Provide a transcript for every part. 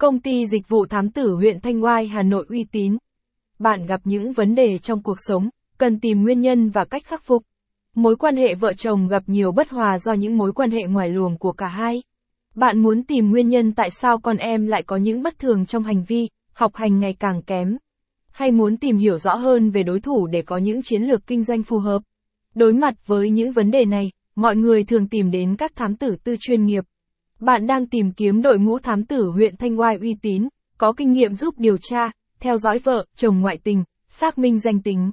Công ty dịch vụ thám tử huyện Thanh Oai Hà Nội uy tín. Bạn gặp những vấn đề trong cuộc sống, cần tìm nguyên nhân và cách khắc phục. Mối quan hệ vợ chồng gặp nhiều bất hòa do những mối quan hệ ngoài luồng của cả hai. Bạn muốn tìm nguyên nhân tại sao con em lại có những bất thường trong hành vi, học hành ngày càng kém. Hay muốn tìm hiểu rõ hơn về đối thủ để có những chiến lược kinh doanh phù hợp. Đối mặt với những vấn đề này, mọi người thường tìm đến các thám tử tư chuyên nghiệp. Bạn đang tìm kiếm đội ngũ thám tử huyện Thanh Oai uy tín, có kinh nghiệm giúp điều tra, theo dõi vợ, chồng ngoại tình, xác minh danh tính.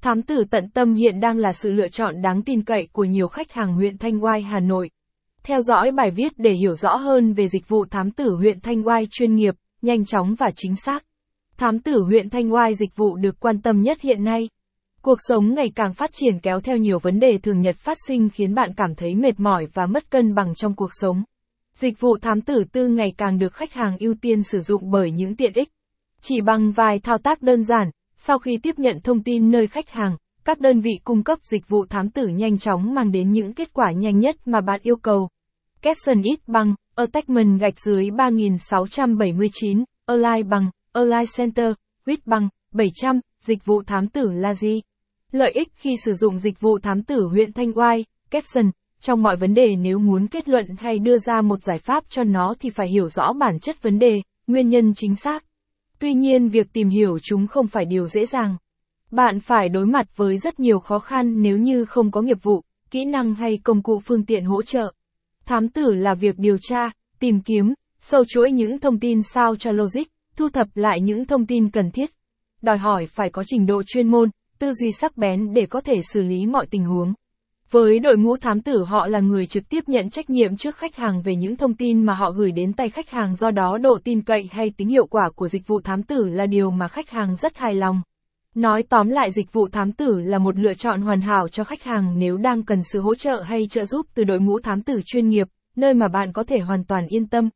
Thám tử tận tâm hiện đang là sự lựa chọn đáng tin cậy của nhiều khách hàng huyện Thanh Oai Hà Nội. Theo dõi bài viết để hiểu rõ hơn về dịch vụ thám tử huyện Thanh Oai chuyên nghiệp, nhanh chóng và chính xác. Thám tử huyện Thanh Oai dịch vụ được quan tâm nhất hiện nay. Cuộc sống ngày càng phát triển kéo theo nhiều vấn đề thường nhật phát sinh khiến bạn cảm thấy mệt mỏi và mất cân bằng trong cuộc sống. Dịch vụ thám tử tư ngày càng được khách hàng ưu tiên sử dụng bởi những tiện ích. Chỉ bằng vài thao tác đơn giản, sau khi tiếp nhận thông tin nơi khách hàng, các đơn vị cung cấp dịch vụ thám tử nhanh chóng mang đến những kết quả nhanh nhất mà bạn yêu cầu. Capson ít bằng, Attachment gạch dưới 3679, Align bằng, Align Center, Huyết bằng, 700, dịch vụ thám tử là gì? Lợi ích khi sử dụng dịch vụ thám tử huyện Thanh Oai, Capson, trong mọi vấn đề nếu muốn kết luận hay đưa ra một giải pháp cho nó thì phải hiểu rõ bản chất vấn đề, nguyên nhân chính xác. Tuy nhiên việc tìm hiểu chúng không phải điều dễ dàng. Bạn phải đối mặt với rất nhiều khó khăn nếu như không có nghiệp vụ, kỹ năng hay công cụ phương tiện hỗ trợ. Thám tử là việc điều tra, tìm kiếm, sâu chuỗi những thông tin sao cho logic, thu thập lại những thông tin cần thiết. Đòi hỏi phải có trình độ chuyên môn, tư duy sắc bén để có thể xử lý mọi tình huống. Với đội ngũ thám tử họ là người trực tiếp nhận trách nhiệm trước khách hàng về những thông tin mà họ gửi đến tay khách hàng do đó độ tin cậy hay tính hiệu quả của dịch vụ thám tử là điều mà khách hàng rất hài lòng. Nói tóm lại dịch vụ thám tử là một lựa chọn hoàn hảo cho khách hàng nếu đang cần sự hỗ trợ hay trợ giúp từ đội ngũ thám tử chuyên nghiệp, nơi mà bạn có thể hoàn toàn yên tâm.